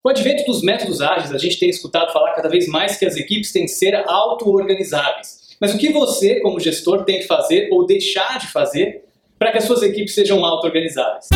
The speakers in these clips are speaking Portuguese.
Com o advento dos métodos ágeis, a gente tem escutado falar cada vez mais que as equipes têm que ser auto-organizáveis. Mas o que você, como gestor, tem que fazer ou deixar de fazer para que as suas equipes sejam auto-organizáveis?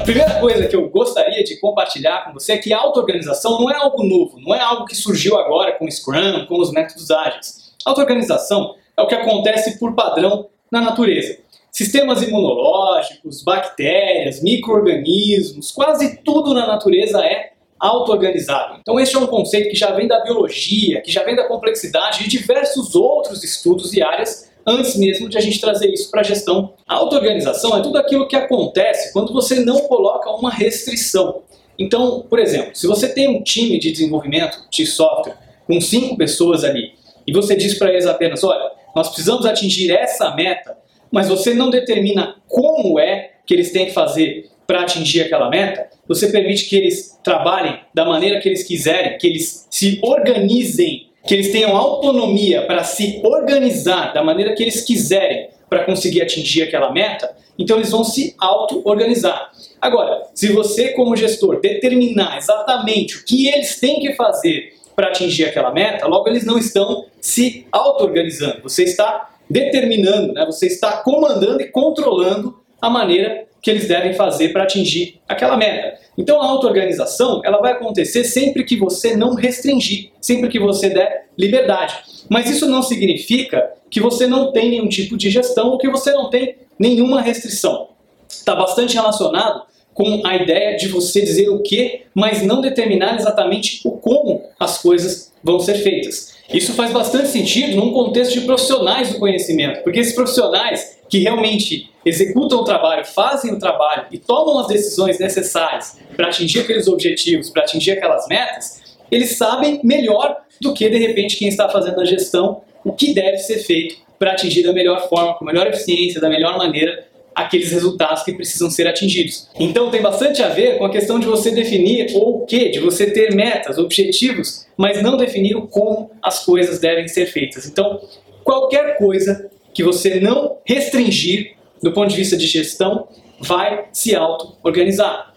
A primeira coisa que eu gostaria de compartilhar com você é que auto-organização não é algo novo, não é algo que surgiu agora com o Scrum, com os métodos ágeis. Auto-organização é o que acontece por padrão na natureza. Sistemas imunológicos, bactérias, micro-organismos, quase tudo na natureza é auto-organizado. Então este é um conceito que já vem da biologia, que já vem da complexidade de diversos outros estudos e áreas antes mesmo de a gente trazer isso para a gestão. A auto-organização é tudo aquilo que acontece quando você não coloca uma restrição. Então, por exemplo, se você tem um time de desenvolvimento de software com cinco pessoas ali e você diz para eles apenas, olha, nós precisamos atingir essa meta mas você não determina como é que eles têm que fazer para atingir aquela meta, você permite que eles trabalhem da maneira que eles quiserem, que eles se organizem, que eles tenham autonomia para se organizar da maneira que eles quiserem para conseguir atingir aquela meta, então eles vão se auto-organizar. Agora, se você, como gestor, determinar exatamente o que eles têm que fazer para atingir aquela meta, logo eles não estão se auto-organizando. Você está determinando, né? você está comandando e controlando a maneira que eles devem fazer para atingir aquela meta. Então a auto-organização ela vai acontecer sempre que você não restringir, sempre que você der liberdade. Mas isso não significa que você não tem nenhum tipo de gestão ou que você não tem nenhuma restrição. Está bastante relacionado com a ideia de você dizer o que, mas não determinar exatamente o como as coisas vão ser feitas. Isso faz bastante sentido num contexto de profissionais do conhecimento, porque esses profissionais que realmente executam o trabalho, fazem o trabalho e tomam as decisões necessárias para atingir aqueles objetivos, para atingir aquelas metas, eles sabem melhor do que de repente quem está fazendo a gestão o que deve ser feito para atingir da melhor forma, com melhor eficiência, da melhor maneira aqueles resultados que precisam ser atingidos. Então tem bastante a ver com a questão de você definir o que, de você ter metas, objetivos, mas não definir o como as coisas devem ser feitas. Então, qualquer coisa que você não restringir do ponto de vista de gestão vai se auto-organizar.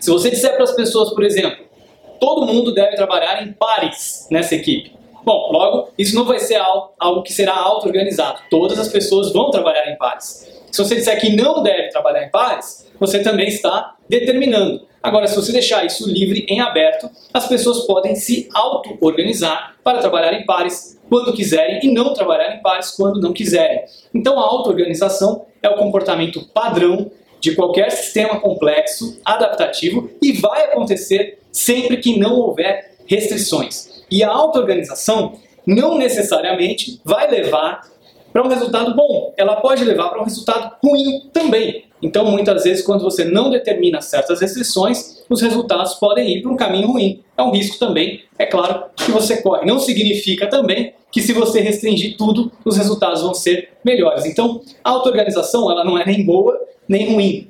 Se você disser para as pessoas, por exemplo, todo mundo deve trabalhar em pares nessa equipe. Bom, logo, isso não vai ser algo que será auto-organizado. Todas as pessoas vão trabalhar em pares. Se você disser que não deve trabalhar em pares, você também está determinando. Agora, se você deixar isso livre, em aberto, as pessoas podem se auto-organizar para trabalhar em pares quando quiserem e não trabalhar em pares quando não quiserem. Então, a auto-organização é o comportamento padrão de qualquer sistema complexo, adaptativo e vai acontecer sempre que não houver restrições. E a auto-organização não necessariamente vai levar para um resultado bom, ela pode levar para um resultado ruim também. Então, muitas vezes, quando você não determina certas restrições, os resultados podem ir para um caminho ruim. É um risco também, é claro, que você corre. Não significa também que se você restringir tudo, os resultados vão ser melhores. Então, a auto-organização ela não é nem boa nem ruim.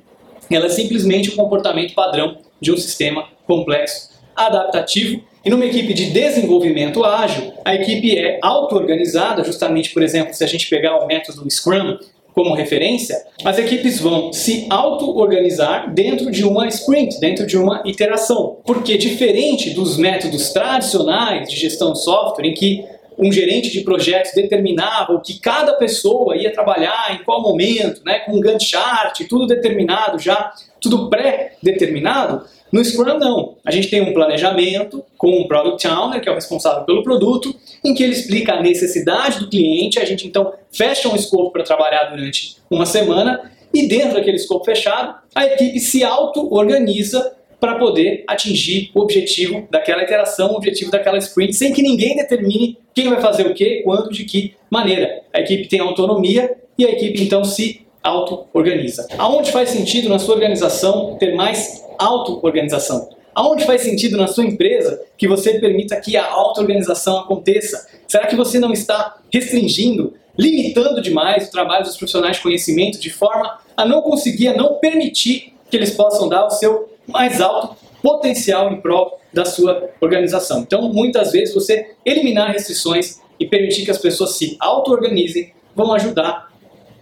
Ela é simplesmente o um comportamento padrão de um sistema complexo, adaptativo e numa equipe de desenvolvimento ágil, a equipe é auto-organizada, justamente, por exemplo, se a gente pegar o método Scrum como referência, as equipes vão se auto-organizar dentro de uma sprint, dentro de uma iteração. Porque diferente dos métodos tradicionais de gestão de software, em que um gerente de projetos determinava o que cada pessoa ia trabalhar, em qual momento, né, com um Gantt chart, tudo determinado já, tudo pré-determinado, no Scrum não. A gente tem um planejamento com um Product Owner, que é o responsável pelo produto, em que ele explica a necessidade do cliente, a gente então fecha um escopo para trabalhar durante uma semana e dentro daquele escopo fechado, a equipe se auto-organiza para poder atingir o objetivo daquela iteração, o objetivo daquela sprint, sem que ninguém determine quem vai fazer o quê, quando, de que maneira. A equipe tem autonomia e a equipe então se auto-organiza. Aonde faz sentido na sua organização ter mais auto-organização. Aonde faz sentido na sua empresa que você permita que a auto-organização aconteça? Será que você não está restringindo, limitando demais o trabalho dos profissionais de conhecimento de forma a não conseguir, a não permitir que eles possam dar o seu mais alto potencial em prol da sua organização? Então, muitas vezes, você eliminar restrições e permitir que as pessoas se auto-organizem vão ajudar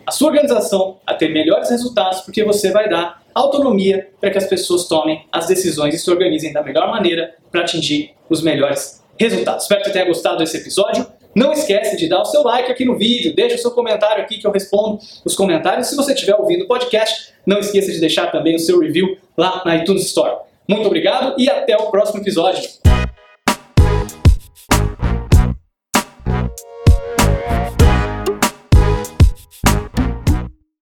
a sua organização a ter melhores resultados, porque você vai dar autonomia para que as pessoas tomem as decisões e se organizem da melhor maneira para atingir os melhores resultados. Espero que você tenha gostado desse episódio. Não esquece de dar o seu like aqui no vídeo, deixa o seu comentário aqui que eu respondo os comentários. Se você estiver ouvindo o podcast, não esqueça de deixar também o seu review lá na iTunes Store. Muito obrigado e até o próximo episódio.